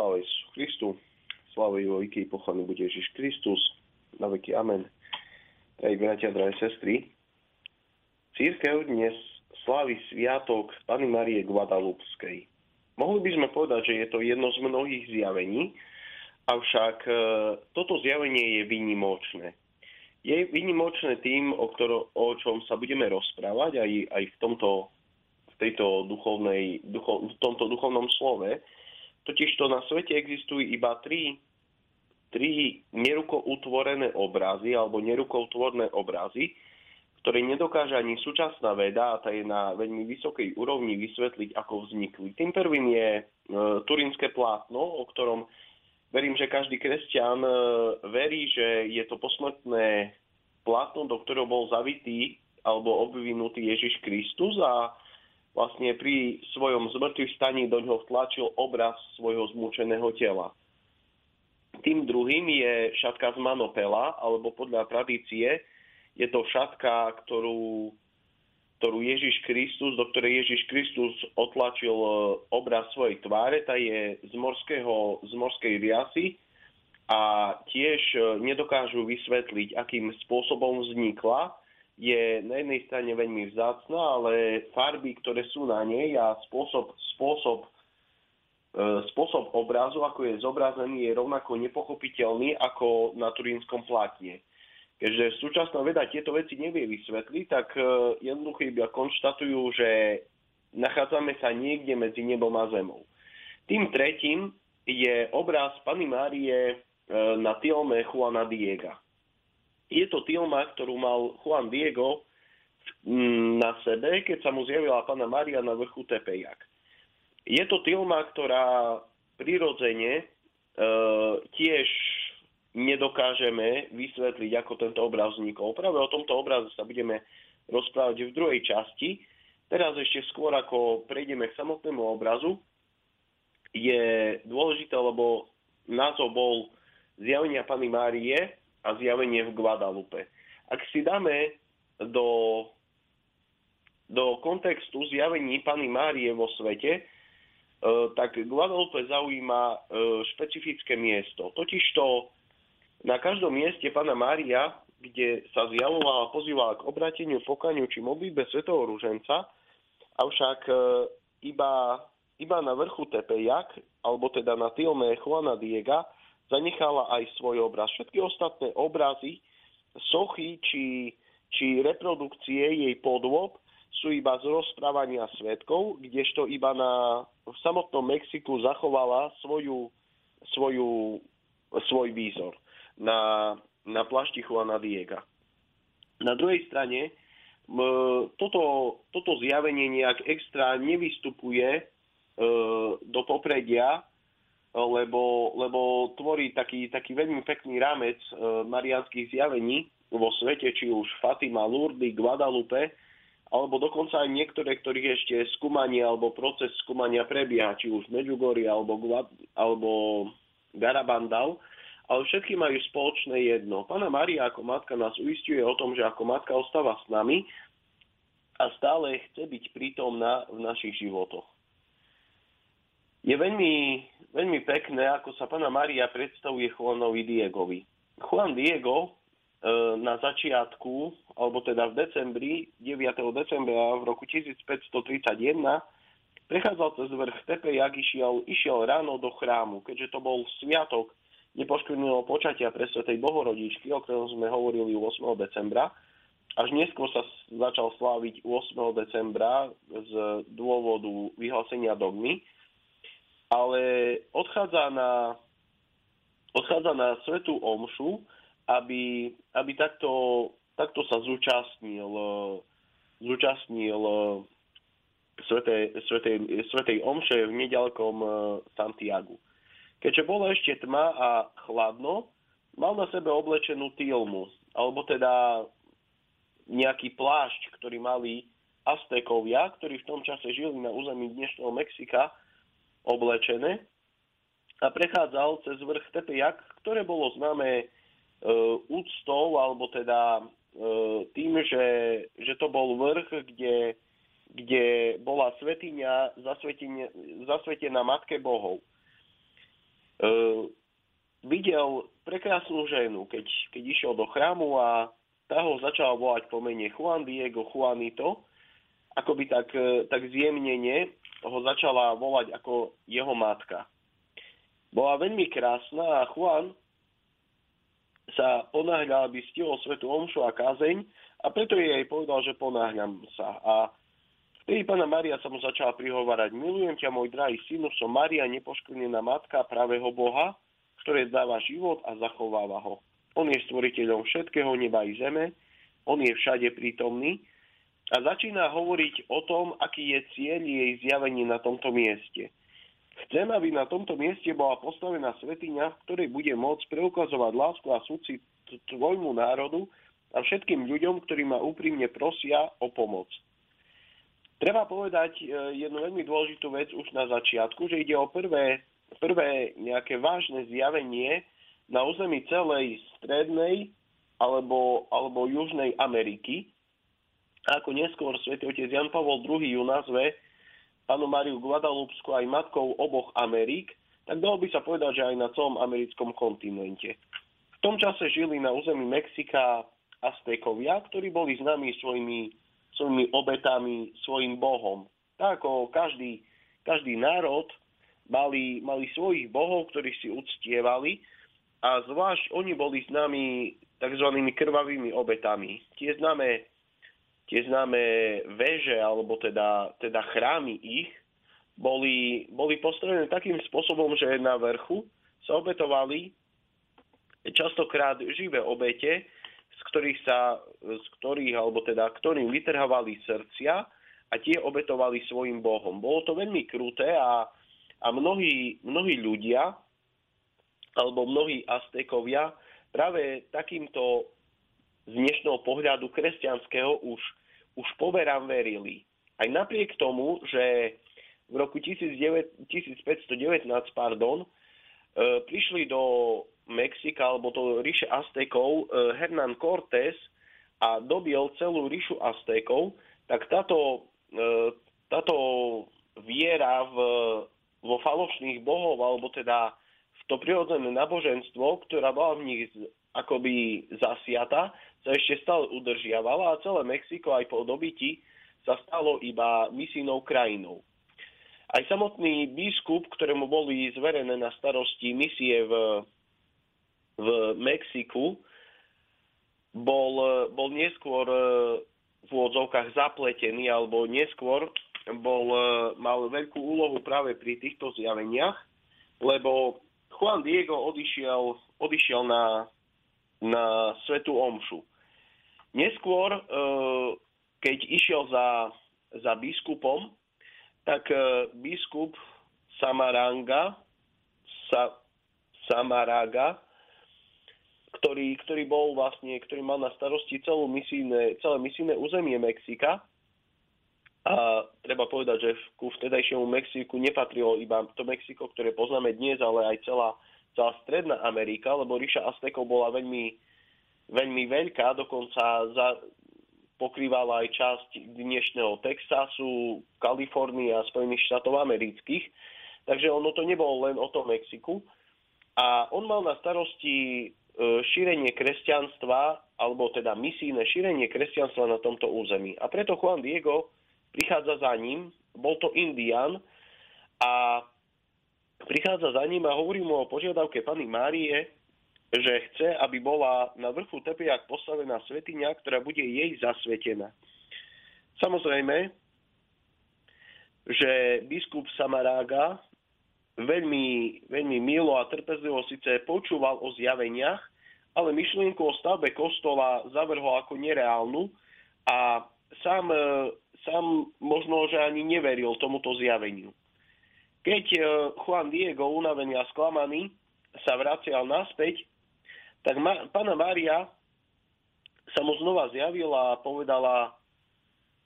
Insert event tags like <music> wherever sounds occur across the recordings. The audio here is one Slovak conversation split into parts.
Sláva Ježišu Christu, sláva jeho iky, pochvaný bude Ježiš Kristus, na veky amen. Drahí bratia, drahé sestry, Církev dnes slávi sviatok Pany Marie Guadalupskej. Mohli by sme povedať, že je to jedno z mnohých zjavení, avšak e, toto zjavenie je výnimočné. Je výnimočné tým, o, ktoro, o čom sa budeme rozprávať aj, aj v, tomto, v, tejto duchovnej, ducho, v tomto duchovnom slove. Totižto na svete existujú iba tri, tri neruko obrazy alebo neruko utvorené obrazy, ktoré nedokáže ani súčasná veda, a tá je na veľmi vysokej úrovni vysvetliť, ako vznikli. Tým prvým je e, turínske plátno, o ktorom verím, že každý kresťan e, verí, že je to posmrtné plátno, do ktorého bol zavitý alebo obvinutý Ježiš Kristus a vlastne pri svojom zmrtvých staní do ňoho vtlačil obraz svojho zmúčeného tela. Tým druhým je šatka z manopela, alebo podľa tradície je to šatka, ktorú, ktorú Ježiš Kristus, do ktorej Ježiš Kristus otlačil e, obraz svojej tváre, tá je z, morského, z morskej riasy a tiež e, nedokážu vysvetliť, akým spôsobom vznikla. Je na jednej strane veľmi vzácna, ale farby, ktoré sú na nej a spôsob, spôsob, e, spôsob obrazu, ako je zobrazený, je rovnako nepochopiteľný ako na turínskom platne. Keďže súčasná veda tieto veci nevie vysvetliť, tak e, jednoducho iba konštatujú, že nachádzame sa niekde medzi nebom a zemou. Tým tretím je obraz Pany Márie e, na tilme Juana Diega. Je to tilma, ktorú mal Juan Diego na sebe, keď sa mu zjavila Pana Mária na vrchu Tepejak. Je to tilma, ktorá prirodzene e, tiež nedokážeme vysvetliť, ako tento obraz vznikol. Práve o tomto obraze sa budeme rozprávať v druhej časti. Teraz ešte skôr, ako prejdeme k samotnému obrazu, je dôležité, lebo názov bol Zjavenia Pany Márie a zjavenie v Guadalupe. Ak si dáme do, do kontextu zjavení Pany Márie vo svete, e, tak Guadalupe zaujíma e, špecifické miesto. Totižto na každom mieste Pana Mária, kde sa zjavovala a pozývala k obrateniu, pokaniu či modlitbe svätého Ruženca, avšak e, iba, iba na vrchu Tepejak, alebo teda na tilme Juana Diega, zanechala aj svoj obraz. Všetky ostatné obrazy, sochy či, či reprodukcie jej podôb sú iba z rozprávania svetkov, kdežto iba na, v samotnom Mexiku zachovala svoju, svoju, svoj výzor na, na plašti Juana Diega. Na druhej strane toto, toto zjavenie nejak extra nevystupuje e, do popredia, lebo, lebo tvorí taký, taký veľmi pekný rámec e, marianských zjavení vo svete, či už Fatima, Lourdes, Guadalupe, alebo dokonca aj niektoré, ktorých ešte skúmanie alebo proces skúmania prebieha, či už Medjugorje alebo, alebo Garabandal ale všetky majú spoločné jedno. Pana Maria ako matka nás uistuje o tom, že ako matka ostáva s nami a stále chce byť prítomná v našich životoch. Je veľmi, veľmi pekné, ako sa Pana Maria predstavuje Juanovi Diegovi. Juan Diego e, na začiatku, alebo teda v decembri, 9. decembra v roku 1531, prechádzal cez vrch Tepe, jak išiel, išiel ráno do chrámu, keďže to bol sviatok nepoškvrnilo počatia pre Svetej Bohorodičky, o ktorom sme hovorili 8. decembra. Až neskôr sa začal sláviť 8. decembra z dôvodu vyhlásenia dogmy, ale odchádza na, odchádza na svetú omšu, aby, aby takto, takto sa zúčastnil, zúčastnil svetej, svetej, svetej omše v nedalekom eh, Santiagu. Keďže bolo ešte tma a chladno, mal na sebe oblečenú tilmu, alebo teda nejaký plášť, ktorý mali Aztekovia, ktorí v tom čase žili na území dnešného Mexika, oblečené a prechádzal cez vrch Tepejak, ktoré bolo známe e, úctou, alebo teda e, tým, že, že to bol vrch, kde, kde bola svetiňa zasvetená Matke Bohov. videl prekrásnu ženu, keď, keď išiel do chrámu a tá ho začala volať po mene Juan Diego Juanito, akoby tak, tak zjemnenie ho začala volať ako jeho matka. Bola veľmi krásna a Juan sa ponáhľal, aby stihol svetu omšu a kázeň a preto jej povedal, že ponáhľam sa. A vtedy pána Maria sa mu začala prihovárať, milujem ťa, môj drahý synu, som Maria, nepoškvrnená matka pravého Boha, ktoré dáva život a zachováva ho. On je stvoriteľom všetkého neba i zeme, on je všade prítomný a začína hovoriť o tom, aký je cieľ jej zjavení na tomto mieste. Chcem, aby na tomto mieste bola postavená svetiňa, v ktorej bude môcť preukazovať lásku a súcit tvojmu národu a všetkým ľuďom, ktorí ma úprimne prosia o pomoc. Treba povedať e, jednu veľmi dôležitú vec už na začiatku, že ide o prvé, prvé nejaké vážne zjavenie na území celej strednej alebo, alebo južnej Ameriky. Ako neskôr svätý otec Jan Pavol II ju nazve panu Mariu Guadalupsku aj matkou oboch Amerik, tak dalo by sa povedať, že aj na celom americkom kontinente. V tom čase žili na území Mexika Aztékovia, ktorí boli známi svojimi, svojimi obetami, svojim bohom. Tak ako každý, každý národ mali, mali svojich bohov, ktorých si uctievali a zvlášť oni boli známi tzv. krvavými obetami. Tie známe tie známe veže, alebo teda, teda chrámy ich, boli, boli postavené takým spôsobom, že na vrchu sa obetovali častokrát živé obete, z ktorých sa, z ktorých, alebo teda, ktorým vytrhovali srdcia a tie obetovali svojim bohom. Bolo to veľmi kruté a, a mnohí, mnohí ľudia, alebo mnohí Aztekovia práve takýmto z dnešného pohľadu kresťanského už už poverám verili. Aj napriek tomu, že v roku 1519 pardon, e, prišli do Mexika alebo do ríše Aztekov e, Hernán Cortés a dobil celú ríšu Aztekov, tak táto, e, táto viera v, vo falošných bohov, alebo teda v to prirodzené náboženstvo, ktorá bola v nich akoby zasiata, sa ešte stále udržiavala a celé Mexiko aj po dobiti sa stalo iba misijnou krajinou. Aj samotný biskup, ktorému boli zverené na starosti misie v, v Mexiku, bol, bol neskôr e, v úvodzovkách zapletený, alebo neskôr bol, e, mal veľkú úlohu práve pri týchto zjaveniach, lebo Juan Diego odišiel, odišiel na, na Svetu Omšu. Neskôr, e, keď išiel za, za biskupom, tak e, biskup Samaranga, Sa, Samaraga, ktorý, ktorý bol vlastne, ktorý mal na starosti celú misijné, celé misijné územie Mexika. A treba povedať, že ku vtedajšiemu Mexiku nepatrilo iba to Mexiko, ktoré poznáme dnes, ale aj celá, celá Stredná Amerika, lebo ríša Aztekov bola veľmi, veľmi veľká, dokonca za, pokrývala aj časť dnešného Texasu, Kalifornie a Spojených štátov amerických. Takže ono to nebolo len o tom Mexiku. A on mal na starosti e, šírenie kresťanstva, alebo teda misijné šírenie kresťanstva na tomto území. A preto Juan Diego prichádza za ním, bol to Indian a prichádza za ním a hovorí mu o požiadavke pani Márie, že chce, aby bola na vrchu Tepiak postavená svetiňa, ktorá bude jej zasvetená. Samozrejme, že biskup Samarága veľmi, veľmi milo a trpezlivo síce počúval o zjaveniach, ale myšlienku o stavbe kostola zavrhol ako nereálnu a sám, sám možno, že ani neveril tomuto zjaveniu. Keď eh, Juan Diego, unavený a sklamaný, sa vracial naspäť, tak ma, pána Mária sa mu znova zjavila a povedala,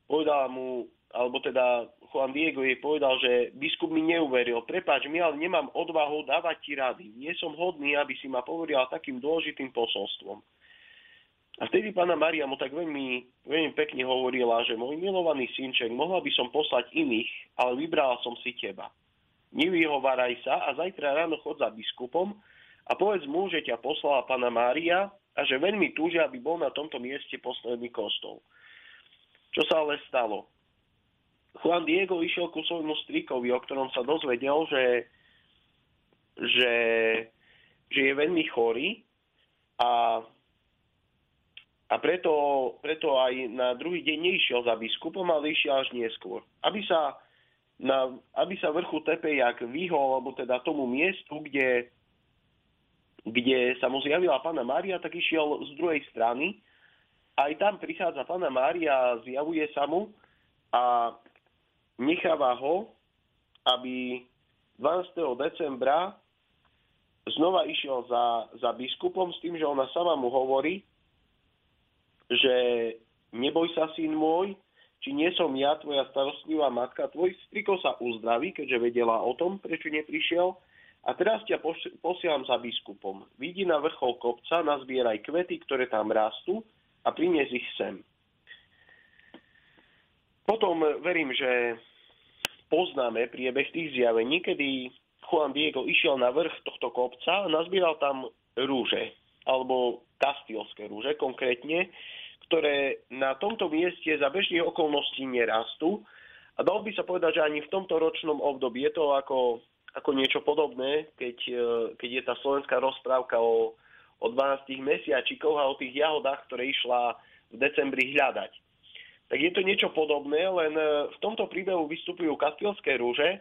povedala mu, alebo teda Juan Diego jej povedal, že biskup mi neuveril. Prepáč mi, ale nemám odvahu dávať ti rady. Nie som hodný, aby si ma poverila takým dôležitým posolstvom. A vtedy pána Maria mu tak veľmi, veľmi pekne hovorila, že môj milovaný synček, mohla by som poslať iných, ale vybrala som si teba. Nevyhováraj sa a zajtra ráno chod za biskupom a povedz mu, že ťa poslala pána Mária a že veľmi túžia, aby bol na tomto mieste posledný kostol. Čo sa ale stalo? Juan Diego išiel ku svojmu strikovi, o ktorom sa dozvedel, že, že, že je veľmi chorý a, a preto, preto aj na druhý deň neišiel za biskupom, ale išiel až neskôr. Aby sa, na, aby sa vrchu jak vyhol, alebo teda tomu miestu, kde, kde sa mu zjavila pána Mária, tak išiel z druhej strany. Aj tam prichádza pána Mária, zjavuje sa mu a necháva ho, aby 12. decembra znova išiel za, za biskupom s tým, že ona sama mu hovorí, že neboj sa, syn môj, či nie som ja, tvoja starostlivá matka, tvoj striko sa uzdraví, keďže vedela o tom, prečo neprišiel, a teraz ťa posielam za biskupom. Vidí na vrchol kopca, nazbieraj kvety, ktoré tam rastú a prinies ich sem. Potom verím, že poznáme priebeh tých zjavení, kedy Juan Diego išiel na vrch tohto kopca a nazbíral tam rúže, alebo kastilské rúže konkrétne, ktoré na tomto mieste za bežných okolností nerastú. A dal by sa povedať, že ani v tomto ročnom období je to ako ako niečo podobné, keď, e, keď je tá slovenská rozprávka o, o 12 mesiačikoch a o tých jahodách, ktoré išla v decembri hľadať. Tak je to niečo podobné, len e, v tomto príbehu vystupujú kastilské rúže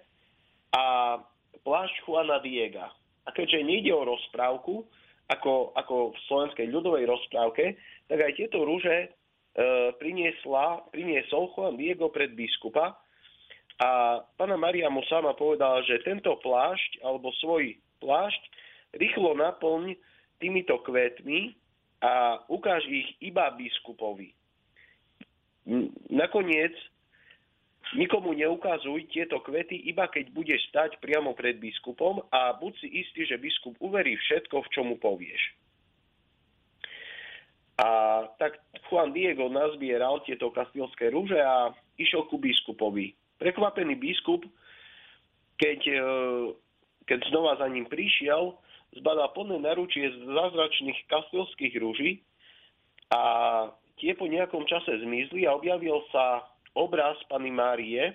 a plášť Juana Diega. A keďže nejde o rozprávku, ako, ako v slovenskej ľudovej rozprávke, tak aj tieto rúže e, priniesla, priniesol Juan Diego pred biskupa, a pána Maria mu sama povedala, že tento plášť alebo svoj plášť rýchlo naplň týmito kvetmi a ukáž ich iba biskupovi. Nakoniec nikomu neukazuj tieto kvety, iba keď budeš stať priamo pred biskupom a buď si istý, že biskup uverí všetko, v čomu povieš. A tak Juan Diego nazbieral tieto kastilské rúže a išiel ku biskupovi. Prekvapený biskup, keď, e, keď znova za ním prišiel, zbadal plné naručie z zázračných kastilských rúží a tie po nejakom čase zmizli a objavil sa obraz Pany Márie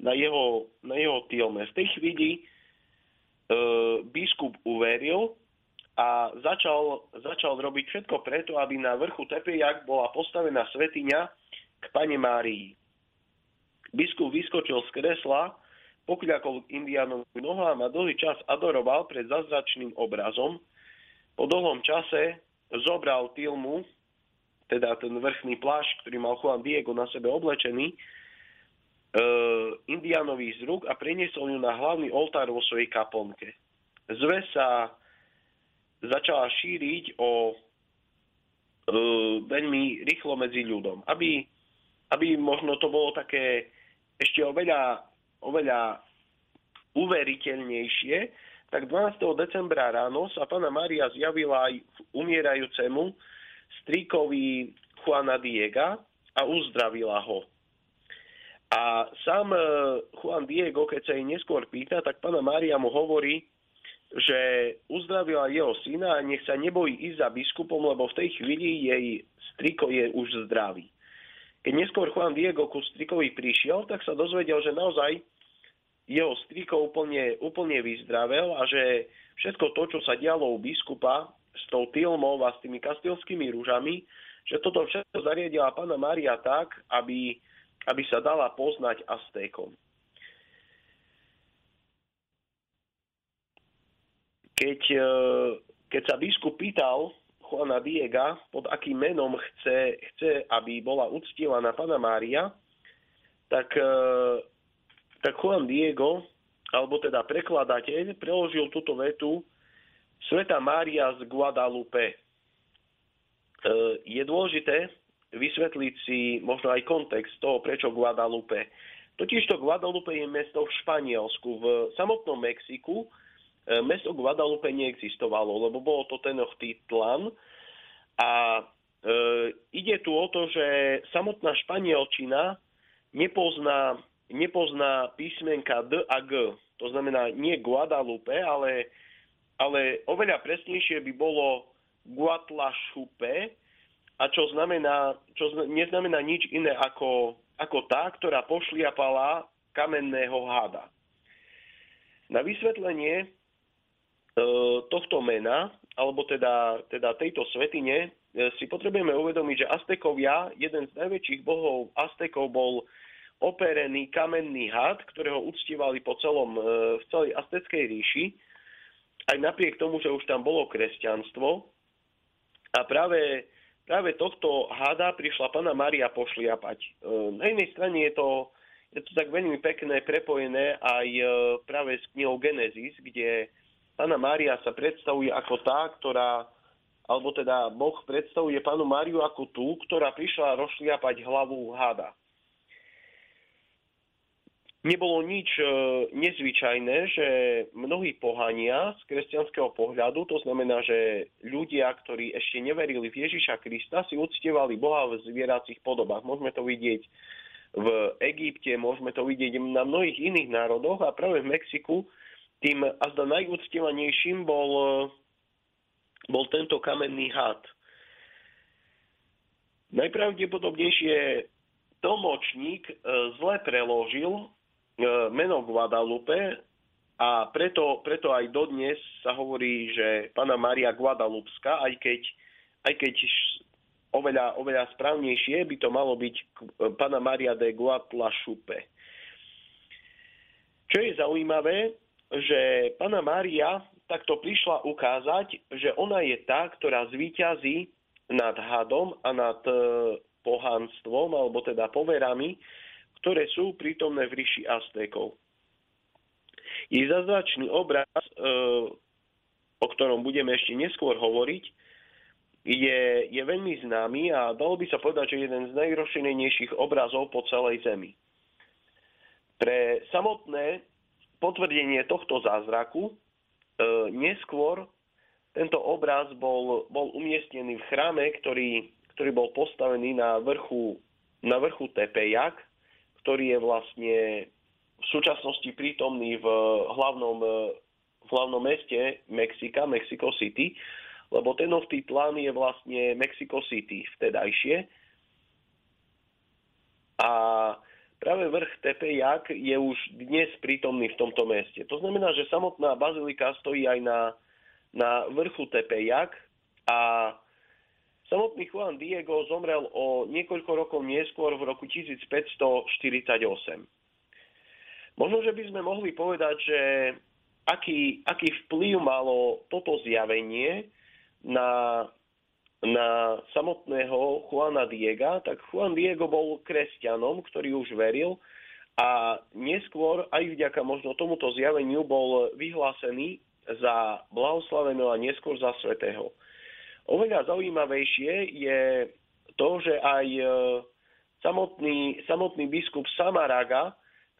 na jeho, na jeho tilme. V tej chvíli e, biskup uveril a začal, začal robiť všetko preto, aby na vrchu Tepejak bola postavená svetiňa k Pane Márii. Biskup vyskočil z kresla, pokľakol indianom nohám a dlhý čas adoroval pred zazračným obrazom. Po dlhom čase zobral Tilmu, teda ten vrchný plášť, ktorý mal Juan Diego na sebe oblečený, e, indianovi z rúk a preniesol ju na hlavný oltár vo svojej kaponke. Zve sa začala šíriť o e, veľmi rýchlo medzi ľudom, aby, aby možno to bolo také ešte oveľa, oveľa uveriteľnejšie, tak 12. decembra ráno sa pána Maria zjavila aj umierajúcemu strýkovi Juana Diega a uzdravila ho. A sám e, Juan Diego, keď sa jej neskôr pýta, tak pána Mária mu hovorí, že uzdravila jeho syna a nech sa nebojí ísť za biskupom, lebo v tej chvíli jej striko je už zdravý. Keď neskôr Juan Diego ku strikovi prišiel, tak sa dozvedel, že naozaj jeho striko úplne, úplne vyzdravel a že všetko to, čo sa dialo u biskupa s tou tilmou a s tými kastilskými rúžami, že toto všetko zariadila pána Mária tak, aby, aby sa dala poznať Aztékom. Keď, e, keď sa biskup pýtal Juana Diega, pod akým menom chce, chce aby bola uctievaná Pana Mária, tak, e, tak Juan Diego, alebo teda prekladateľ, preložil túto vetu Sveta Mária z Guadalupe. E, je dôležité vysvetliť si možno aj kontext toho, prečo Guadalupe. Totižto Guadalupe je mesto v Španielsku. V samotnom Mexiku E, mesto Guadalupe neexistovalo, lebo bolo to Tenochtitlan a e, ide tu o to, že samotná španielčina nepozná, nepozná písmenka D a G. to znamená nie Guadalupe, ale, ale oveľa presnejšie by bolo Guatlašupe, a čo, znamená, čo neznamená nič iné ako, ako tá, ktorá pošliapala kamenného hada. Na vysvetlenie e, tohto mena, alebo teda, teda tejto svetine, e, si potrebujeme uvedomiť, že Aztekovia, jeden z najväčších bohov Aztekov bol operený kamenný had, ktorého uctievali po celom, e, v celej Azteckej ríši, aj napriek tomu, že už tam bolo kresťanstvo. A práve práve tohto hada prišla pána Maria pošliapať. E, na jednej strane je to, je to tak veľmi pekné, prepojené aj e, práve s knihou Genesis, kde pána Mária sa predstavuje ako tá, ktorá, alebo teda Boh predstavuje pánu Máriu ako tú, ktorá prišla rozšliapať hlavu hada nebolo nič e, nezvyčajné, že mnohí pohania z kresťanského pohľadu, to znamená, že ľudia, ktorí ešte neverili v Ježiša Krista, si uctievali Boha v zvieracích podobách. Môžeme to vidieť v Egypte, môžeme to vidieť na mnohých iných národoch a práve v Mexiku tým azda najúctievanejším bol, e, bol tento kamenný had. Najpravdepodobnejšie tlmočník e, zle preložil meno Guadalupe a preto, preto aj dodnes sa hovorí, že pána Maria Guadalupská, aj keď, aj keď oveľa, oveľa správnejšie by to malo byť pána Maria de Guatlašupe. Čo je zaujímavé, že pána Mária takto prišla ukázať, že ona je tá, ktorá zvíťazí nad hadom a nad e, pohanstvom, alebo teda poverami, ktoré sú prítomné v ríši Aztékov. Je zazračný obraz, e, o ktorom budeme ešte neskôr hovoriť, je, je veľmi známy a dalo by sa povedať, že jeden z najrozšírenejších obrazov po celej Zemi. Pre samotné potvrdenie tohto zázraku e, neskôr tento obraz bol, bol umiestnený v chráme, ktorý, ktorý bol postavený na vrchu, na vrchu Tepejak, ktorý je vlastne v súčasnosti prítomný v hlavnom, v hlavnom meste Mexika, Mexico City, lebo ten Tenochtitlan je vlastne Mexico City vtedajšie. A práve vrch Tepejac je už dnes prítomný v tomto meste. To znamená, že samotná bazilika stojí aj na, na vrchu Tepejac a Samotný Juan Diego zomrel o niekoľko rokov neskôr v roku 1548. Možno, že by sme mohli povedať, že aký, aký vplyv malo toto zjavenie na, na samotného Juana Diega, tak Juan Diego bol kresťanom, ktorý už veril a neskôr aj vďaka možno tomuto zjaveniu bol vyhlásený za blahoslaveného a neskôr za svetého. Oveľa zaujímavejšie je to, že aj e, samotný, samotný biskup Samaraga,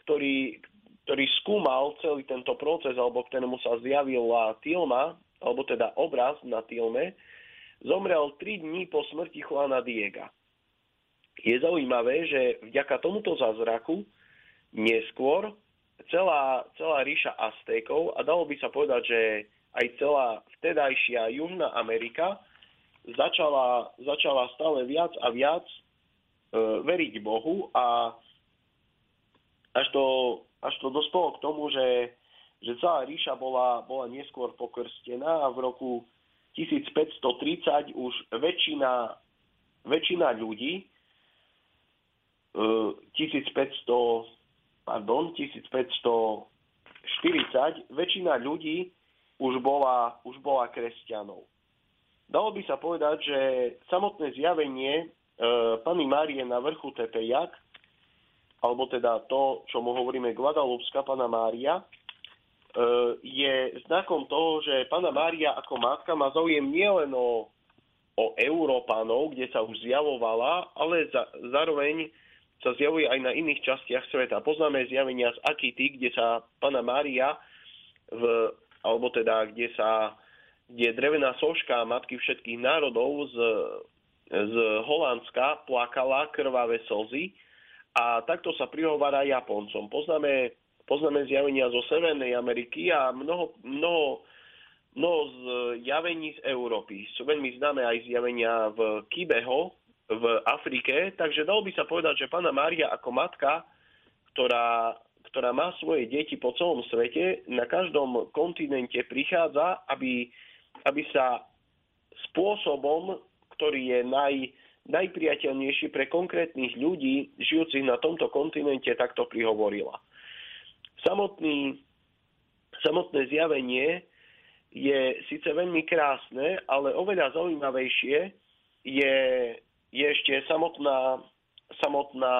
ktorý, ktorý skúmal celý tento proces, alebo ktorému sa zjavila tilma, alebo teda obraz na tilme, zomrel 3 dní po smrti Juana Diega. Je zaujímavé, že vďaka tomuto zázraku neskôr celá, celá ríša Aztékov, a dalo by sa povedať, že aj celá vtedajšia Južná Amerika začala, začala stále viac a viac e, veriť Bohu a až to, až to dospelo k tomu, že, že celá ríša bola, bola neskôr pokrstená a v roku 1530 už väčšina, väčšina ľudí, e, 1500, pardon, 1540, väčšina ľudí už bola, už bola kresťanov. Dalo by sa povedať, že samotné zjavenie e, Pany Márie na vrchu Tepejak, alebo teda to, čo mu hovoríme Guadalupská Pana Mária, e, je znakom toho, že Pana Mária ako matka má záujem nielen o, o Európanov, kde sa už zjavovala, ale za, zároveň sa zjavuje aj na iných častiach sveta. Poznáme zjavenia z Akity, kde sa Pana Mária, v, alebo teda kde sa kde drevená soška matky všetkých národov z, z Holandska plakala krvavé slzy a takto sa prihovára Japoncom. Poznáme poznáme zjavenia zo Severnej Ameriky a mnoho, mnoho, mnoho zjavení z Európy. Sú veľmi známe aj zjavenia v Kibeho, v Afrike, takže dalo by sa povedať, že pána Mária ako matka, ktorá, ktorá má svoje deti po celom svete, na každom kontinente prichádza, aby, aby sa spôsobom, ktorý je naj, najpriateľnejší pre konkrétnych ľudí žijúcich na tomto kontinente, takto prihovorila. Samotný, samotné zjavenie je síce veľmi krásne, ale oveľa zaujímavejšie je, je ešte samotná, samotná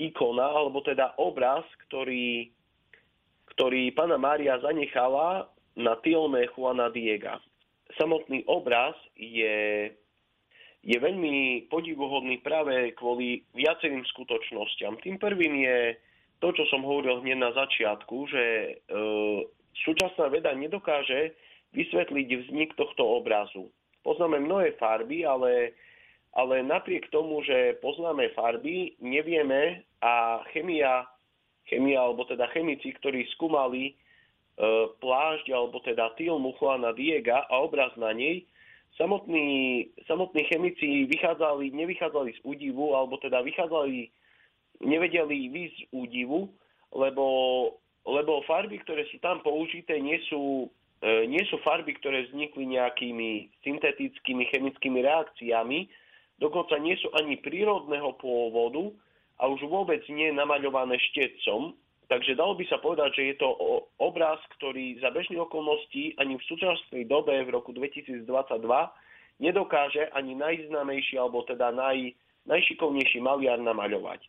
ikona, alebo teda obraz, ktorý, ktorý pána Mária zanechala na tilme Juana Diega. Samotný obraz je je veľmi podivuhodný práve kvôli viacerým skutočnosťam. Tým prvým je to, čo som hovoril hneď na začiatku, že e, súčasná veda nedokáže vysvetliť vznik tohto obrazu. Poznáme mnohé farby, ale, ale napriek tomu, že poznáme farby, nevieme a chemia, chemia alebo teda chemici, ktorí skúmali plášť alebo teda Tilmu Juana Diega a obraz na nej, samotní, samotní chemici vychádzali, nevychádzali z údivu, alebo teda vychádzali, nevedeli výsť z údivu, lebo, lebo farby, ktoré sú tam použité, nie sú, e, nie sú farby, ktoré vznikli nejakými syntetickými chemickými reakciami, dokonca nie sú ani prírodného pôvodu a už vôbec nie namaľované štecom, Takže dalo by sa povedať, že je to obraz, ktorý za bežných okolností ani v súčasnej dobe v roku 2022 nedokáže ani najznámejší alebo teda naj, najšikovnejší maliar namaľovať.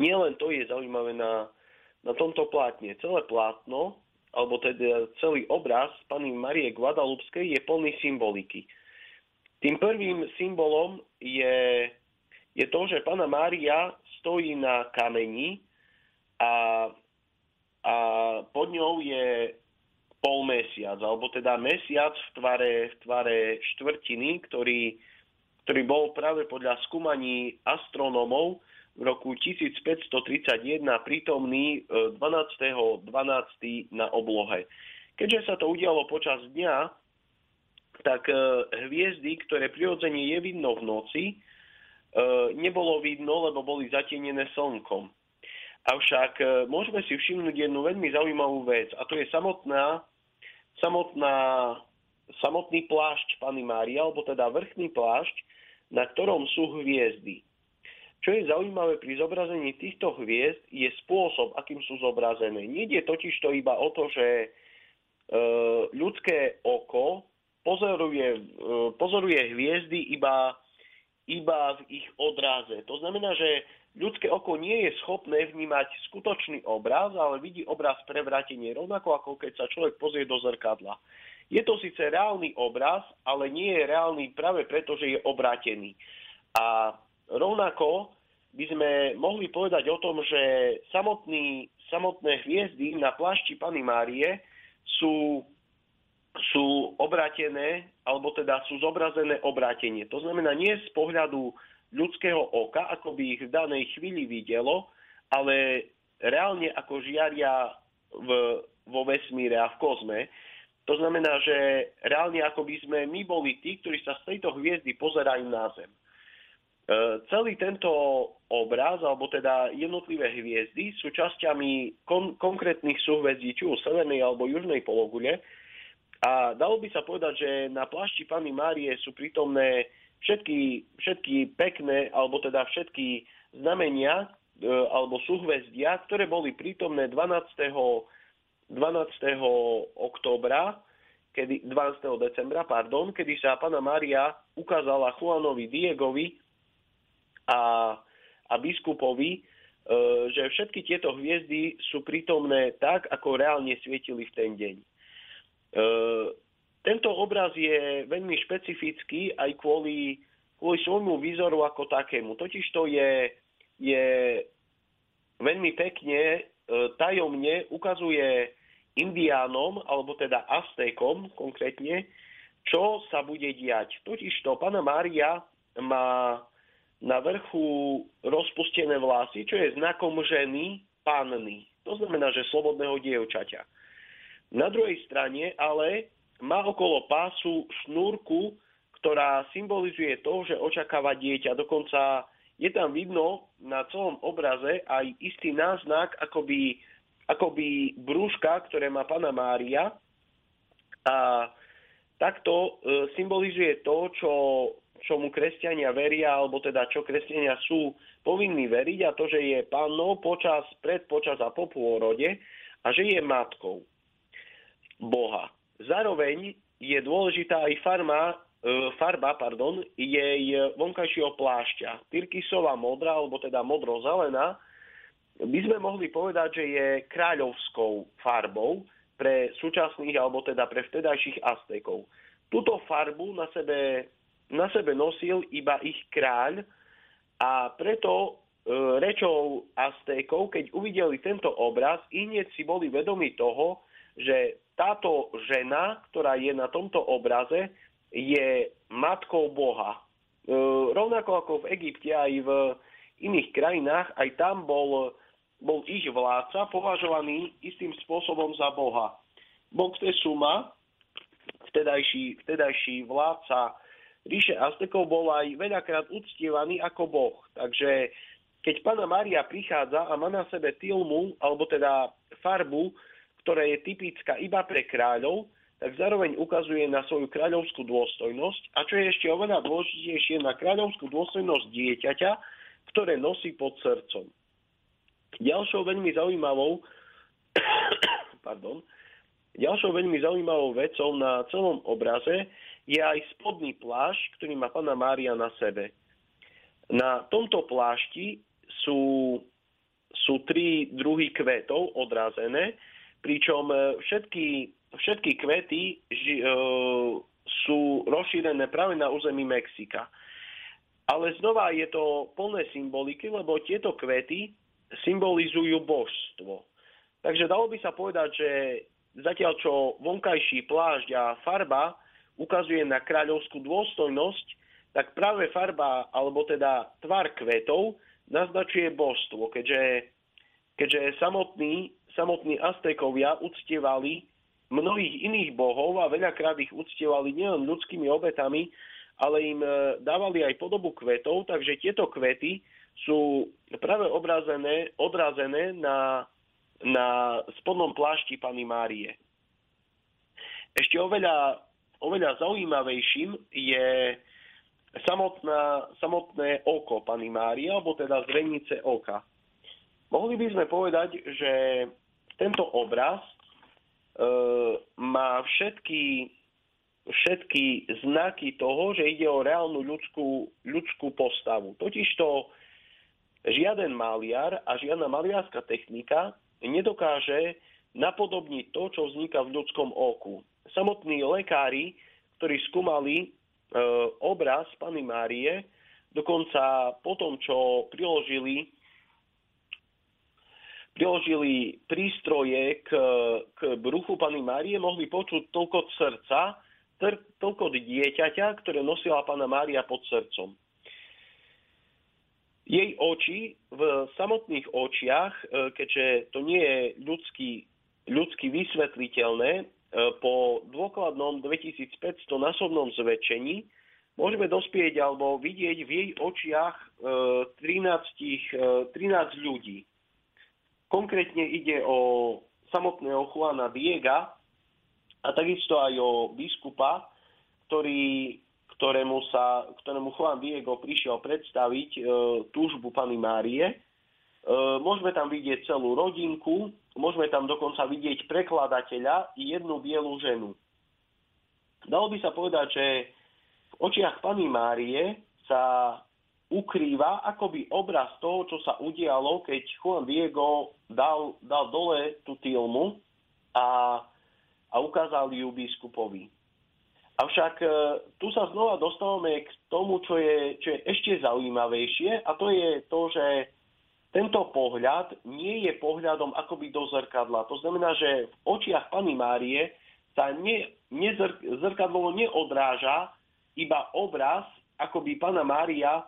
Nielen to je zaujímavé na, na tomto plátne. Celé plátno, alebo teda celý obraz pani Marie Guadalupskej je plný symboliky. Tým prvým symbolom je, je to, že pána Mária stojí na kameni, a, a pod ňou je polmesiac, alebo teda mesiac v tvare, v tvare štvrtiny, ktorý, ktorý bol práve podľa skúmaní astronómov v roku 1531 prítomný 12.12. E, na oblohe. Keďže sa to udialo počas dňa, tak e, hviezdy, ktoré prirodzene je vidno v noci, e, nebolo vidno, lebo boli zatienené slnkom. Avšak e, môžeme si všimnúť jednu veľmi zaujímavú vec a to je samotná, samotná, samotný plášť Pany Mária, alebo teda vrchný plášť, na ktorom sú hviezdy. Čo je zaujímavé pri zobrazení týchto hviezd je spôsob, akým sú zobrazené. Nejde totiž to iba o to, že e, ľudské oko pozoruje, e, pozoruje hviezdy iba, iba v ich odraze. To znamená, že ľudské oko nie je schopné vnímať skutočný obraz, ale vidí obraz prevrátenie, rovnako ako keď sa človek pozrie do zrkadla. Je to síce reálny obraz, ale nie je reálny práve preto, že je obrátený. A rovnako by sme mohli povedať o tom, že samotný, samotné hviezdy na plášti Pany Márie sú, sú obratené, alebo teda sú zobrazené obrátenie. To znamená nie z pohľadu ľudského oka, ako by ich v danej chvíli videlo, ale reálne ako žiaria v, vo vesmíre a v kozme. To znamená, že reálne ako by sme my boli tí, ktorí sa z tejto hviezdy pozerajú na Zem. E, celý tento obraz, alebo teda jednotlivé hviezdy sú časťami kon- konkrétnych súhvezdí, či už severnej alebo južnej pologule. A dalo by sa povedať, že na plášti Pany Márie sú prítomné všetky, všetky pekné, alebo teda všetky znamenia e, alebo súhvezdia, ktoré boli prítomné 12. 12. októbra, kedy, 12. decembra, pardon, kedy sa pána Mária ukázala Juanovi Diegovi a, a biskupovi, e, že všetky tieto hviezdy sú prítomné tak, ako reálne svietili v ten deň. E, tento obraz je veľmi špecifický aj kvôli, kvôli svojmu výzoru ako takému. Totiž to je, je veľmi pekne, e, tajomne ukazuje indiánom, alebo teda Aztékom konkrétne, čo sa bude diať. Totiž to pána Mária má na vrchu rozpustené vlasy, čo je znakom ženy, panny. to znamená, že slobodného dievčaťa. Na druhej strane ale má okolo pásu šnúrku, ktorá symbolizuje to, že očakáva dieťa. Dokonca je tam vidno na celom obraze aj istý náznak akoby, akoby brúška, ktoré má pána Mária. A takto e, symbolizuje to, čo, mu kresťania veria, alebo teda čo kresťania sú povinní veriť, a to, že je pannou počas, pred, počas a po pôrode a že je matkou Boha. Zároveň je dôležitá aj farma, e, farba pardon, jej vonkajšieho plášťa. Tyrkisová modrá, alebo teda modro-zelená, by sme mohli povedať, že je kráľovskou farbou, pre súčasných alebo teda pre vtedajších Aztekov. Túto farbu na sebe, na sebe nosil iba ich kráľ a preto e, rečou Aztékov, keď uvideli tento obraz, i si boli vedomi toho, že táto žena, ktorá je na tomto obraze, je matkou Boha. E, rovnako ako v Egypte aj v iných krajinách, aj tam bol bol ich vládca považovaný istým spôsobom za boha. Moctezuma, vtedajší, vtedajší vládca ríše Aztekov, bol aj veľakrát uctievaný ako boh. Takže keď pána Maria prichádza a má na sebe tilmu, alebo teda farbu, ktorá je typická iba pre kráľov, tak zároveň ukazuje na svoju kráľovskú dôstojnosť a čo je ešte oveľa dôležitejšie na kráľovskú dôstojnosť dieťaťa, ktoré nosí pod srdcom. Ďalšou veľmi zaujímavou <coughs> pardon, ďalšou veľmi zaujímavou vecou na celom obraze je aj spodný plášť, ktorý má pána Mária na sebe. Na tomto plášti sú, sú tri druhy kvetov odrazené, pričom všetky, všetky kvety ži, e, sú rozšírené práve na území Mexika. Ale znova je to plné symboliky, lebo tieto kvety symbolizujú božstvo. Takže dalo by sa povedať, že zatiaľ čo vonkajší plášť a farba ukazuje na kráľovskú dôstojnosť, tak práve farba, alebo teda tvar kvetov, naznačuje božstvo, keďže, keďže samotní, samotní Aztekovia uctievali mnohých iných bohov a veľakrát ich uctievali nielen ľudskými obetami, ale im e, dávali aj podobu kvetov, takže tieto kvety sú práve obrazené, odrazené na, na spodnom plášti Pany Márie. Ešte oveľa, oveľa zaujímavejším je samotná, samotné oko Pany Márie, alebo teda zrenice oka. Mohli by sme povedať, že tento obraz e, má všetky, všetky znaky toho, že ide o reálnu ľudskú, ľudskú postavu. Totižto žiaden maliar a žiadna maliarská technika nedokáže napodobniť to, čo vzniká v ľudskom oku. Samotní lekári, ktorí skúmali e, obraz Pany Márie, dokonca po tom, čo priložili priložili prístroje k, k bruchu Pany Márie, mohli počuť toľko srdca, toľko dieťaťa, ktoré nosila Pana Mária pod srdcom. Jej oči v samotných očiach, e, keďže to nie je ľudský, ľudsky vysvetliteľné, e, po dôkladnom 2500 násobnom zväčšení môžeme dospieť alebo vidieť v jej očiach 13, e, 13 ľudí. Konkrétne ide o samotného Juana Diega a takisto aj o biskupa, ktorý ktorému, sa, ktorému Juan Diego prišiel predstaviť e, túžbu Pany Márie. E, môžeme tam vidieť celú rodinku, môžeme tam dokonca vidieť prekladateľa i jednu bielu ženu. Dalo by sa povedať, že v očiach Pany Márie sa ukrýva akoby obraz toho, čo sa udialo, keď Juan Diego dal, dal dole tú tilmu a, a ukázal ju biskupovi. Avšak e, tu sa znova dostávame k tomu, čo je, čo je ešte zaujímavejšie a to je to, že tento pohľad nie je pohľadom akoby do zrkadla. To znamená, že v očiach Pany Márie sa ne, nezr, zrkadlo neodráža iba obraz, ako by Pana Mária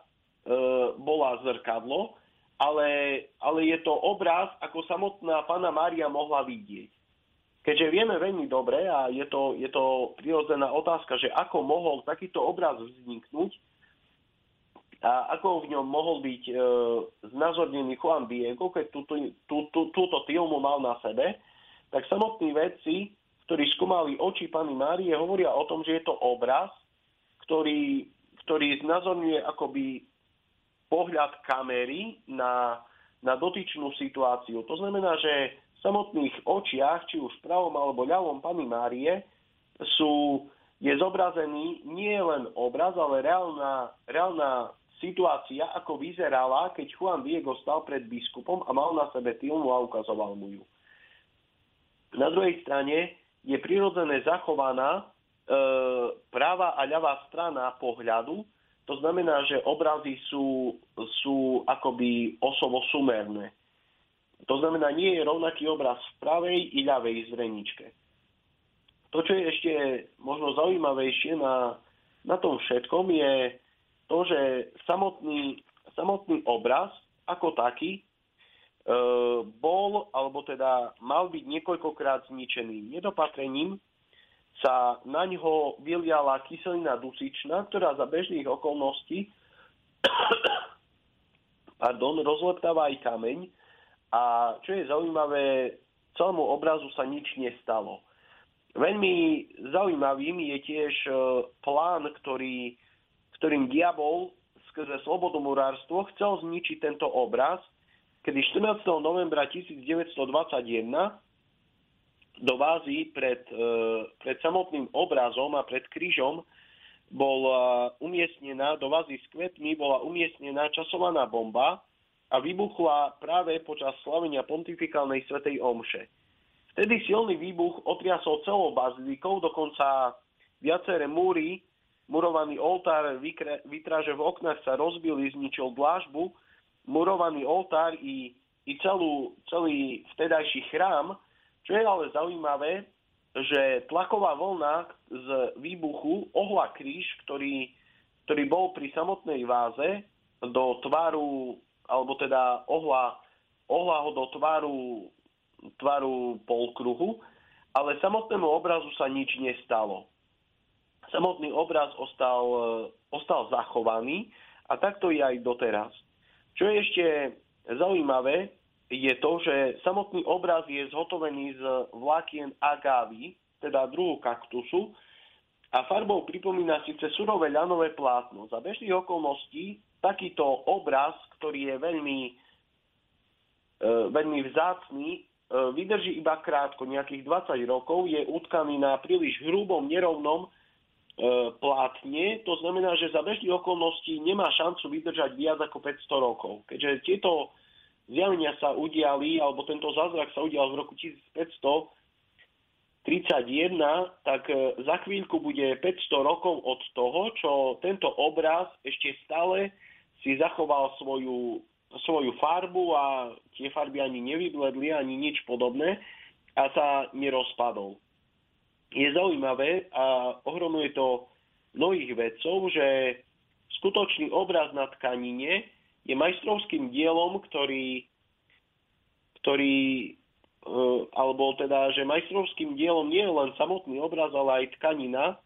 bola zrkadlo, ale, ale je to obraz, ako samotná pána Mária mohla vidieť. Keďže vieme veľmi dobre, a je to, je to prirodzená otázka, že ako mohol takýto obraz vzniknúť, a ako v ňom mohol byť e, znázornený Juan Diego, keď tú, tú, tú, tú, túto filmu mal na sebe, tak samotní vedci, ktorí skúmali oči Pany Márie, hovoria o tom, že je to obraz, ktorý, ktorý znázorňuje akoby pohľad kamery na, na dotyčnú situáciu. To znamená, že v samotných očiach, či už v pravom alebo ľavom Pany Márie, sú, je zobrazený nie len obraz, ale reálna, reálna situácia, ako vyzerala, keď Juan Diego stal pred biskupom a mal na sebe tilmu a ukazoval mu ju. Na druhej strane je prirodzené zachovaná e, práva a ľavá strana pohľadu, to znamená, že obrazy sú, sú akoby osovo sumerné. To znamená, nie je rovnaký obraz v pravej i ľavej zreničke. To, čo je ešte možno zaujímavejšie na, na tom všetkom, je to, že samotný, samotný obraz ako taký e, bol, alebo teda mal byť niekoľkokrát zničený nedopatrením, sa na ňo vyliala kyselina dusičná, ktorá za bežných okolností <coughs> pardon, rozleptáva aj kameň a čo je zaujímavé, celému obrazu sa nič nestalo. Veľmi zaujímavým je tiež e, plán, ktorý ktorým diabol skrze slobodomurárstvo chcel zničiť tento obraz, kedy 14. novembra 1921 do vázy pred, e, pred samotným obrazom a pred krížom bola umiestnená, do vázy s kvetmi bola umiestnená časovaná bomba a vybuchla práve počas slavenia pontifikálnej svetej omše. Vtedy silný výbuch otriasol celou bazilikou, dokonca viaceré múry Murovaný oltár, vytráže v oknách sa rozbili, zničil dlážbu. Murovaný oltár i, i celú, celý vtedajší chrám. Čo je ale zaujímavé, že tlaková vlna z výbuchu ohla kríž, ktorý, ktorý bol pri samotnej váze do tvaru, alebo teda ohla, ohla ho do tvaru, tvaru polkruhu, ale samotnému obrazu sa nič nestalo samotný obraz ostal, ostal zachovaný a takto je aj doteraz. Čo je ešte zaujímavé, je to, že samotný obraz je zhotovený z vlákien agávy, teda druhu kaktusu, a farbou pripomína síce surové ľanové plátno. Za bežných okolností takýto obraz, ktorý je veľmi, e, veľmi vzácný, e, vydrží iba krátko, nejakých 20 rokov, je utkaný na príliš hrubom, nerovnom E, plátne, to znamená, že za bežných okolností nemá šancu vydržať viac ako 500 rokov. Keďže tieto zjavenia sa udiali, alebo tento zázrak sa udial v roku 1531, tak e, za chvíľku bude 500 rokov od toho, čo tento obraz ešte stále si zachoval svoju, svoju farbu a tie farby ani nevybledli, ani nič podobné a sa nerozpadol. Je zaujímavé a ohromuje to mnohých vedcov, že skutočný obraz na tkanine je majstrovským dielom, ktorý, ktorý e, alebo teda, že majstrovským dielom nie je len samotný obraz, ale aj tkanina,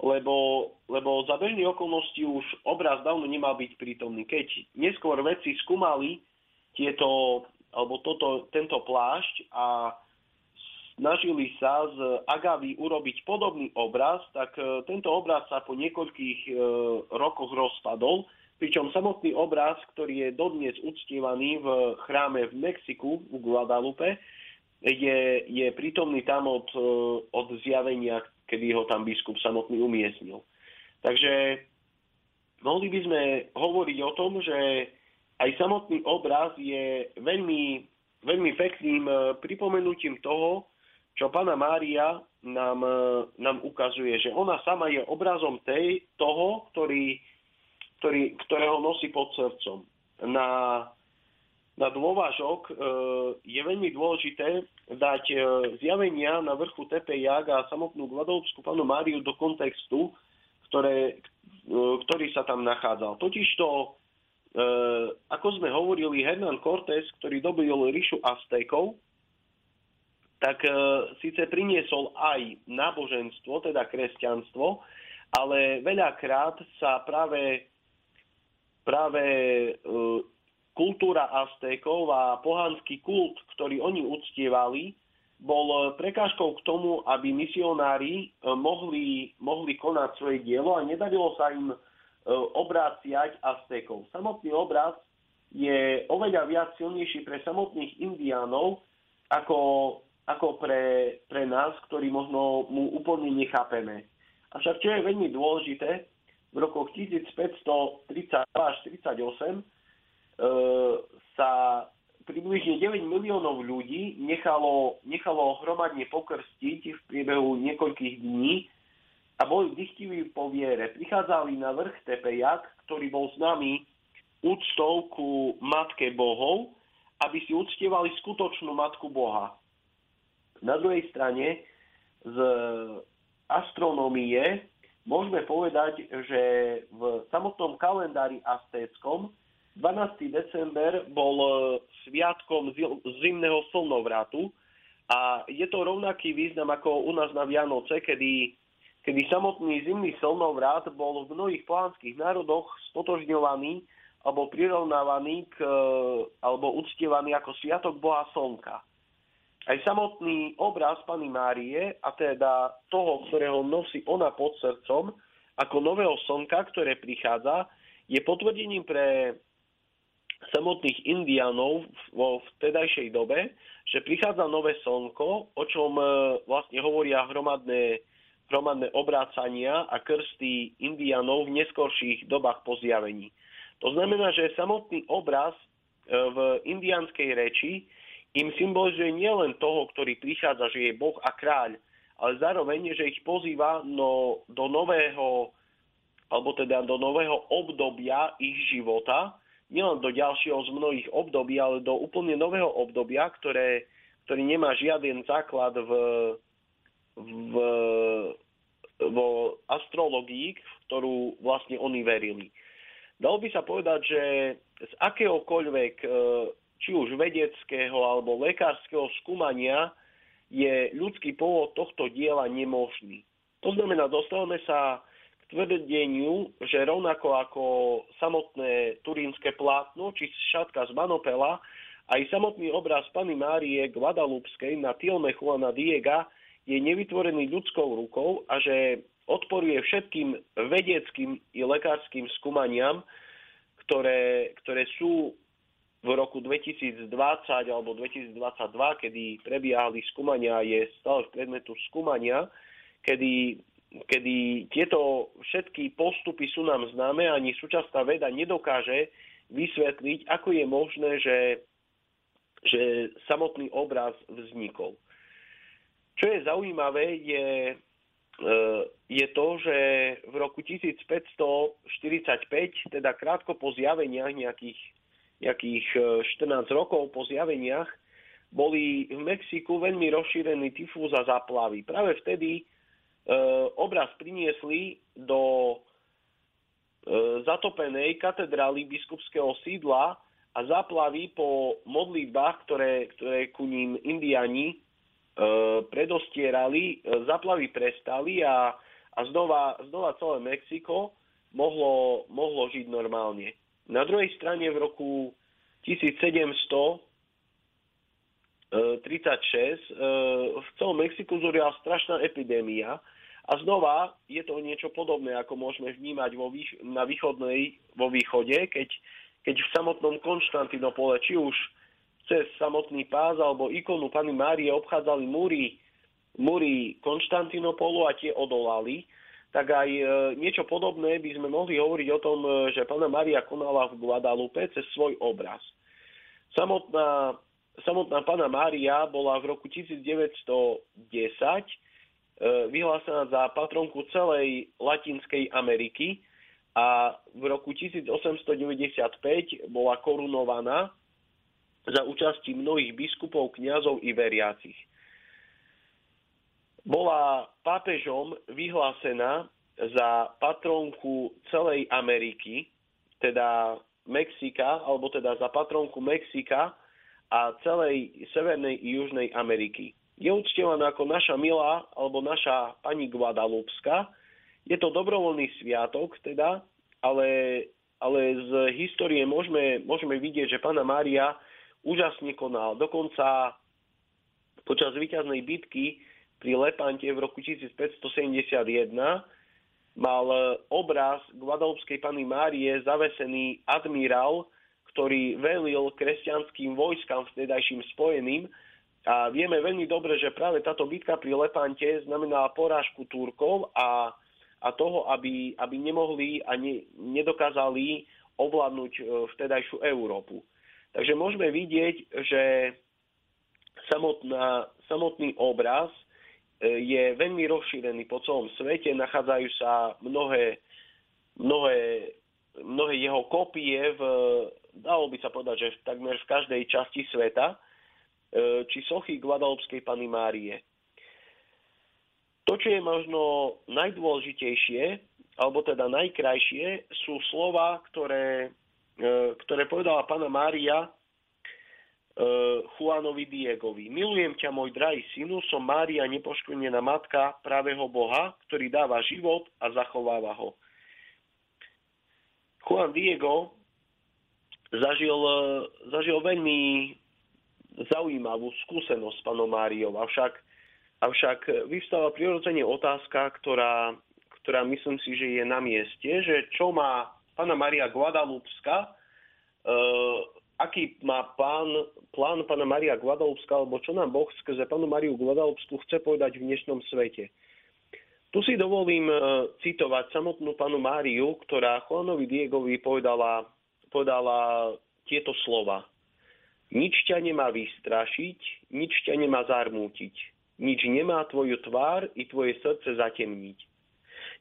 lebo, lebo za bežných okolností už obraz dávno nemal byť prítomný. Keď neskôr vedci skúmali tieto, alebo toto, tento plášť a snažili sa z Agavy urobiť podobný obraz, tak e, tento obraz sa po niekoľkých e, rokoch rozpadol, pričom samotný obraz, ktorý je dodnes uctievaný v chráme v Mexiku, v Guadalupe, je, je prítomný tam od, e, od zjavenia, kedy ho tam biskup samotný umiestnil. Takže mohli by sme hovoriť o tom, že aj samotný obraz je veľmi, veľmi pekným pripomenutím toho, čo pána Mária nám, e, nám ukazuje, že ona sama je obrazom tej, toho, ktorý, ktorý, ktorého nosí pod srdcom. Na, na dôvažok e, je veľmi dôležité dať e, zjavenia na vrchu Tepe Jag a samotnú Guadalupskú panu Máriu do kontextu, ktoré, e, ktorý sa tam nachádzal. Totižto ako sme hovorili, Hernán Cortés, ktorý dobil ríšu Aztékov, tak e, síce priniesol aj náboženstvo, teda kresťanstvo, ale veľakrát sa práve, práve e, kultúra Aztékov a pohanský kult, ktorý oni uctievali, bol prekážkou k tomu, aby misionári e, mohli, mohli konať svoje dielo a nedarilo sa im e, obráciať Aztékov. Samotný obraz je oveľa viac silnejší pre samotných indiánov ako ako pre, pre nás, ktorí možno mu úplne nechápeme. Avšak čo je veľmi dôležité, v rokoch 1532 až 38 e, sa približne 9 miliónov ľudí nechalo, nechalo hromadne pokrstiť v priebehu niekoľkých dní a boli dychtiví po viere. Prichádzali na vrch Tepejak, ktorý bol známy úctou ku Matke Bohov, aby si uctievali skutočnú Matku Boha. Na druhej strane z astronómie môžeme povedať, že v samotnom kalendári aztéckom 12. december bol sviatkom zimného slnovratu a je to rovnaký význam ako u nás na Vianoce, kedy, kedy samotný zimný slnovrat bol v mnohých pohanských národoch stotožňovaný alebo prirovnávaný k, alebo uctievaný ako sviatok Boha Slnka. Aj samotný obraz Pany Márie, a teda toho, ktorého nosí ona pod srdcom, ako nového slnka, ktoré prichádza, je potvrdením pre samotných indianov vo vtedajšej dobe, že prichádza nové slnko, o čom e, vlastne hovoria hromadné, hromadné obrácania a krsty indianov v neskorších dobách po zjavení. To znamená, že samotný obraz e, v indianskej reči im symbolizuje nielen toho, ktorý prichádza, že je Boh a kráľ, ale zároveň, že ich pozýva no, do nového alebo teda do nového obdobia ich života, nielen do ďalšieho z mnohých období, ale do úplne nového obdobia, ktoré, ktorý nemá žiaden základ v, v, vo astrologii, v ktorú vlastne oni verili. Dalo by sa povedať, že z akéhokoľvek či už vedeckého alebo lekárskeho skúmania je ľudský pôvod tohto diela nemožný. To znamená, dostávame sa k tvrdeniu, že rovnako ako samotné turínske plátno či šatka z Manopela, aj samotný obraz Pany Márie Guadalupskej na Tilme Juana Diega je nevytvorený ľudskou rukou a že odporuje všetkým vedeckým i lekárskym skúmaniam, ktoré, ktoré sú v roku 2020 alebo 2022, kedy prebiehali skúmania, je stále v predmetu skúmania, kedy, kedy tieto všetky postupy sú nám známe, ani súčasná veda nedokáže vysvetliť, ako je možné, že, že samotný obraz vznikol. Čo je zaujímavé, je, e, je to, že v roku 1545, teda krátko po zjaveniach nejakých nejakých 14 e, rokov po zjaveniach, boli v Mexiku veľmi rozšírený tyfúz a zaplavy. Práve vtedy e, obraz priniesli do e, zatopenej katedrály biskupského sídla a záplavy po modlitbách, ktoré, ktoré ku ním indiani e, predostierali, e, zaplavy prestali a, a znova, znova celé Mexiko mohlo, mohlo žiť normálne. Na druhej strane v roku 1736 e, v celom Mexiku zorila strašná epidémia a znova je to niečo podobné, ako môžeme vnímať vo na východnej, vo východe, keď, keď v samotnom Konštantinopole, či už cez samotný pás alebo ikonu Pany Márie obchádzali múry, múry Konštantinopolu a tie odolali, tak aj e, niečo podobné by sme mohli hovoriť o tom, e, že pána Maria konala v Guadalupe cez svoj obraz. Samotná, samotná pána Mária bola v roku 1910 e, vyhlásená za patronku celej Latinskej Ameriky a v roku 1895 bola korunovaná za účasti mnohých biskupov, kňazov i veriacich bola pápežom vyhlásená za patronku celej Ameriky, teda Mexika, alebo teda za patronku Mexika a celej Severnej i Južnej Ameriky. Je uctievaná ako naša milá alebo naša pani Guadalupska. Je to dobrovoľný sviatok teda, ale, ale z histórie môžeme, môžeme vidieť, že pána Mária úžasne konal. Dokonca počas víťaznej bitky pri Lepante v roku 1571 mal obraz Guadalupskej Pany Márie zavesený admirál, ktorý velil kresťanským vojskám vtedajším spojeným. A vieme veľmi dobre, že práve táto bitka pri Lepante znamenala porážku Turkov a, a toho, aby, aby nemohli a ne, nedokázali ovládnuť e, vtedajšiu Európu. Takže môžeme vidieť, že samotná, samotný obraz je veľmi rozšírený po celom svete, nachádzajú sa mnohé, mnohé, mnohé jeho kopie v, dalo by sa povedať, že takmer v každej časti sveta, e, či sochy Guadalupskej Pany Márie. To, čo je možno najdôležitejšie, alebo teda najkrajšie, sú slova, ktoré, e, ktoré povedala Pana Mária Juanovi Diegovi. Milujem ťa, môj drahý synu, som Mária, nepoškvrnená matka pravého Boha, ktorý dáva život a zachováva ho. Juan Diego zažil, zažil veľmi zaujímavú skúsenosť s panom Máriou, avšak, avšak vyvstáva prirodzene otázka, ktorá, ktorá myslím si, že je na mieste, že čo má pána Maria Guadalupska uh, aký má pán, plán pána Maria Guadalupska, alebo čo nám Boh skrze pánu Mariu Guadalupsku chce povedať v dnešnom svete. Tu si dovolím e, citovať samotnú panu Máriu, ktorá Juanovi Diegovi povedala, povedala tieto slova. Nič ťa nemá vystrašiť, nič ťa nemá zarmútiť. Nič nemá tvoju tvár i tvoje srdce zatemniť.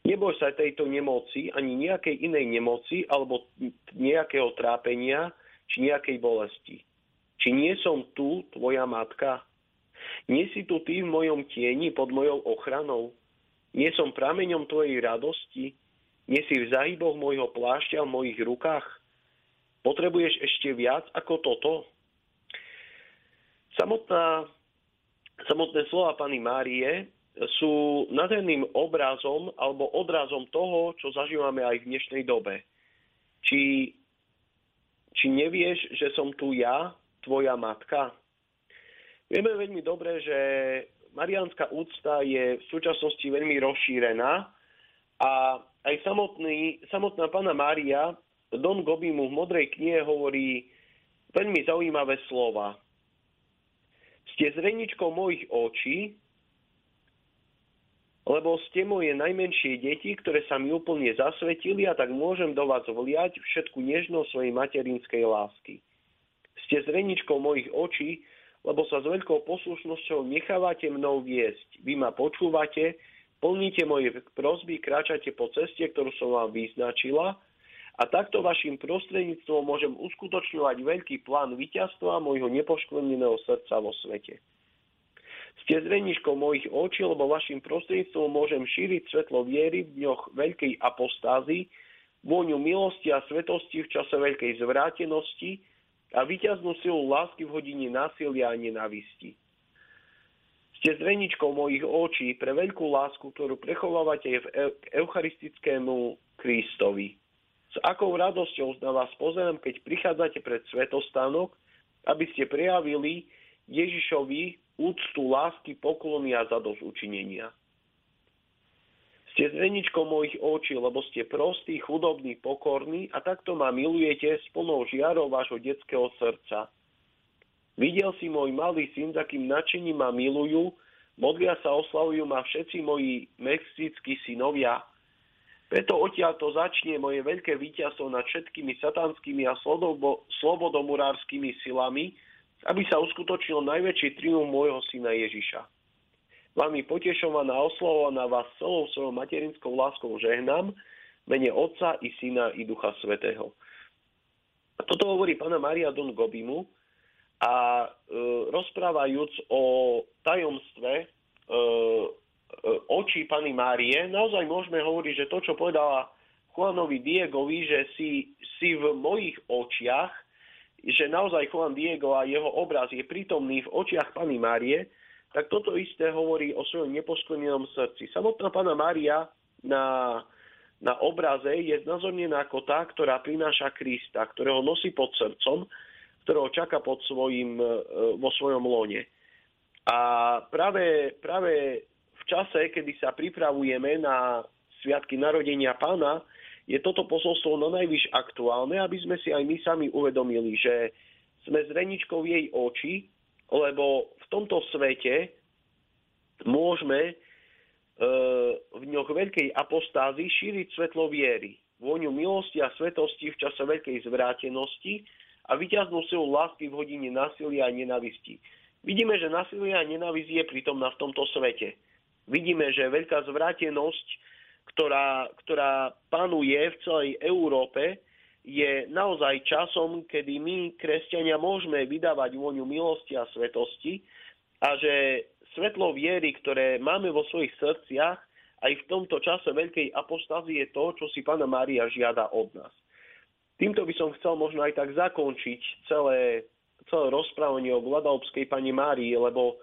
Neboj sa tejto nemoci, ani nejakej inej nemoci alebo nejakého trápenia, či nejakej bolesti. Či nie som tu tvoja matka? Nie si tu ty v mojom tieni pod mojou ochranou? Nie som prameňom tvojej radosti? Nie si v zahyboch môjho plášťa v mojich rukách? Potrebuješ ešte viac ako toto? Samotná, samotné slova pani Márie sú nádherným obrazom alebo odrazom toho, čo zažívame aj v dnešnej dobe. Či či nevieš, že som tu ja, tvoja matka? Vieme veľmi dobre, že mariánska úcta je v súčasnosti veľmi rozšírená a aj samotný, samotná pána Mária Don Gobimu v Modrej knihe hovorí veľmi zaujímavé slova. Ste zreničkou mojich očí, lebo ste moje najmenšie deti, ktoré sa mi úplne zasvetili a tak môžem do vás vliať všetku nežnosť svojej materinskej lásky. Ste zreničkou mojich očí, lebo sa s veľkou poslušnosťou nechávate mnou viesť. Vy ma počúvate, plníte moje prosby, kráčate po ceste, ktorú som vám vyznačila a takto vašim prostredníctvom môžem uskutočňovať veľký plán víťazstva môjho nepoškvrneného srdca vo svete. Ste zreniškou mojich očí, lebo vašim prostredníctvom môžem šíriť svetlo viery v dňoch veľkej apostázy, vôňu milosti a svetosti v čase veľkej zvrátenosti a vyťaznú silu lásky v hodine násilia a nenavisti. Ste zreničkou mojich očí pre veľkú lásku, ktorú prechovávate v eucharistickému Kristovi. S akou radosťou na vás pozerám, keď prichádzate pred svetostánok, aby ste prejavili Ježišovi úctu, lásky, poklony a zadosť učinenia. Ste zveničkou mojich očí, lebo ste prostí, chudobní, pokorní a takto ma milujete s plnou žiarou vášho detského srdca. Videl si môj malý syn, za akým nadšením ma milujú, modlia sa, oslavujú ma všetci moji mexickí synovia. Preto odtiaľ to začne moje veľké víťazstvo nad všetkými satanskými a slobodomurárskymi silami, aby sa uskutočnil najväčší triumf môjho syna Ježiša. Vami potešovaná a oslavovaná vás celou svojou materinskou láskou žehnám, mene Otca i Syna i Ducha Svetého. Toto hovorí pána Maria Don Gobimu a e, rozprávajúc o tajomstve e, e, očí Pany Márie, naozaj môžeme hovoriť, že to, čo povedala Juanovi Diegovi, že si, si v mojich očiach, že naozaj Juan Diego a jeho obraz je prítomný v očiach Pany Márie, tak toto isté hovorí o svojom neposklenenom srdci. Samotná Pana Mária na, na obraze je znázornená ako tá, ktorá prináša Krista, ktorého nosí pod srdcom, ktorého čaká pod svojim, e, vo svojom lone. A práve, práve v čase, kedy sa pripravujeme na Sviatky narodenia pána, je toto posolstvo na najvyš aktuálne, aby sme si aj my sami uvedomili, že sme zreničkou jej oči, lebo v tomto svete môžeme e, v ňoch veľkej apostázy šíriť svetlo viery, vôňu milosti a svetosti v čase veľkej zvrátenosti a vyťaznú silu lásky v hodine násilia a nenavisti. Vidíme, že násilie a nenavisť je prítomná v tomto svete. Vidíme, že veľká zvrátenosť ktorá, ktorá panuje v celej Európe, je naozaj časom, kedy my, kresťania, môžeme vydávať vôňu milosti a svetosti a že svetlo viery, ktoré máme vo svojich srdciach, aj v tomto čase veľkej apostázie je to, čo si Pána Mária žiada od nás. Týmto by som chcel možno aj tak zakončiť celé, celé rozprávanie o Guadalupeskej Pani Márii, lebo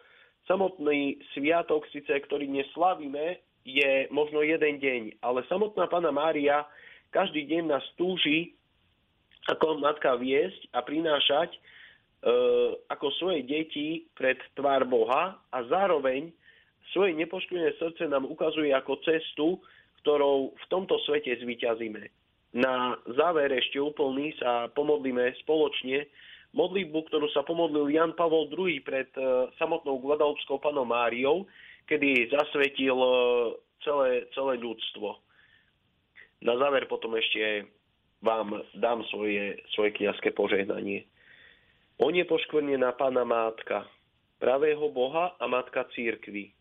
samotný sviatok, síce, ktorý dnes slavíme, je možno jeden deň, ale samotná Pana Mária každý deň nás túži ako matka viesť a prinášať e, ako svoje deti pred tvár Boha a zároveň svoje nepoškvrnené srdce nám ukazuje ako cestu, ktorou v tomto svete zvyťazíme. Na záver ešte úplný sa pomodlíme spoločne modlitbu, ktorú sa pomodlil Jan Pavol II pred e, samotnou Guadalupskou panom Máriou, kedy zasvetil e, celé, celé ľudstvo. Na záver potom ešte vám dám svoje, svoje kniazské požehnanie. On je poškvrnená Pána Mátka, pravého Boha a Matka Církvy.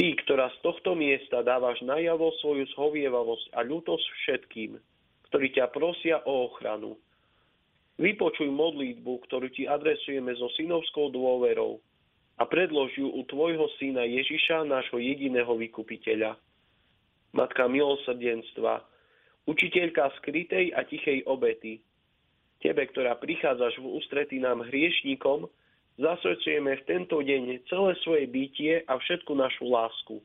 Ty, ktorá z tohto miesta dávaš najavo svoju zhovievavosť a ľútosť všetkým, ktorí ťa prosia o ochranu. Vypočuj modlitbu, ktorú ti adresujeme so synovskou dôverou a predlož ju u tvojho syna Ježiša, nášho jediného vykupiteľa. Matka milosrdenstva, učiteľka skrytej a tichej obety, tebe, ktorá prichádzaš v ústretí nám hriešnikom, zasvedčujeme v tento deň celé svoje bytie a všetku našu lásku.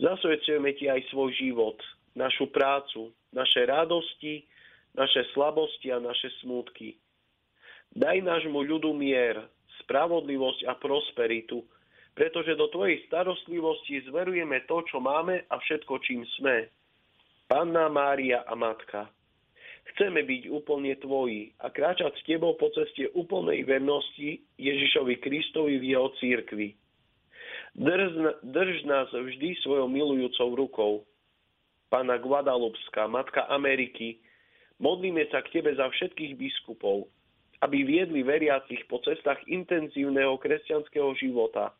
Zasvedčujeme ti aj svoj život, našu prácu, naše radosti, naše slabosti a naše smútky. Daj nášmu ľudu mier, spravodlivosť a prosperitu, pretože do Tvojej starostlivosti zverujeme to, čo máme a všetko, čím sme. Panna Mária a Matka, chceme byť úplne Tvoji a kráčať s Tebou po ceste úplnej vernosti Ježišovi Kristovi v Jeho církvi. Drž, drž nás vždy svojou milujúcou rukou. Pána Guadalupská, Matka Ameriky, modlíme sa k Tebe za všetkých biskupov, aby viedli veriacich po cestách intenzívneho kresťanského života,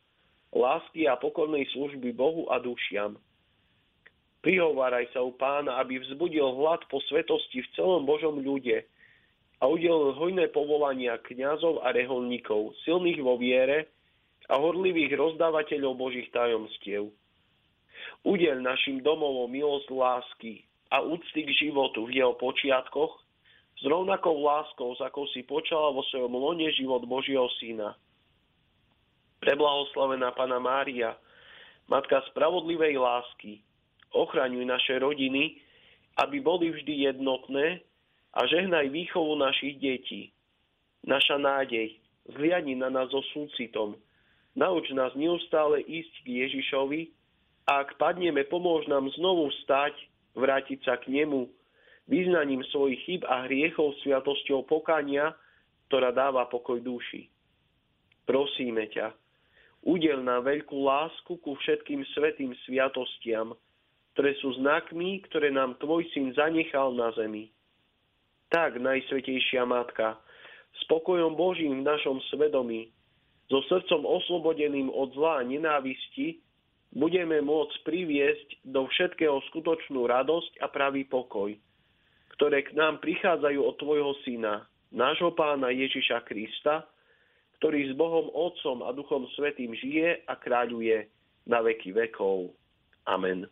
lásky a pokornej služby Bohu a dušiam. Prihováraj sa u pána, aby vzbudil hlad po svetosti v celom Božom ľude a udelil hojné povolania kňazov a reholníkov, silných vo viere a horlivých rozdávateľov Božích tajomstiev. Udel našim domovom milosť lásky a úcty k životu v jeho počiatkoch s rovnakou láskou, s akou si počala vo svojom lone život Božieho Syna. Preblahoslavená Pana Mária, Matka spravodlivej lásky, ochraňuj naše rodiny, aby boli vždy jednotné a žehnaj výchovu našich detí. Naša nádej, zliadni na nás so súcitom, nauč nás neustále ísť k Ježišovi a ak padneme, pomôž nám znovu stať, vrátiť sa k Nemu, význaním svojich chyb a hriechov sviatosťou pokania, ktorá dáva pokoj duši. Prosíme ťa, udel nám veľkú lásku ku všetkým svetým sviatostiam, ktoré sú znakmi, ktoré nám Tvoj syn zanechal na zemi. Tak, Najsvetejšia Matka, spokojom Božím v našom svedomí, so srdcom oslobodeným od zla a nenávisti, budeme môcť priviesť do všetkého skutočnú radosť a pravý pokoj ktoré k nám prichádzajú od Tvojho Syna, nášho Pána Ježiša Krista, ktorý s Bohom Otcom a Duchom Svetým žije a kráľuje na veky vekov. Amen.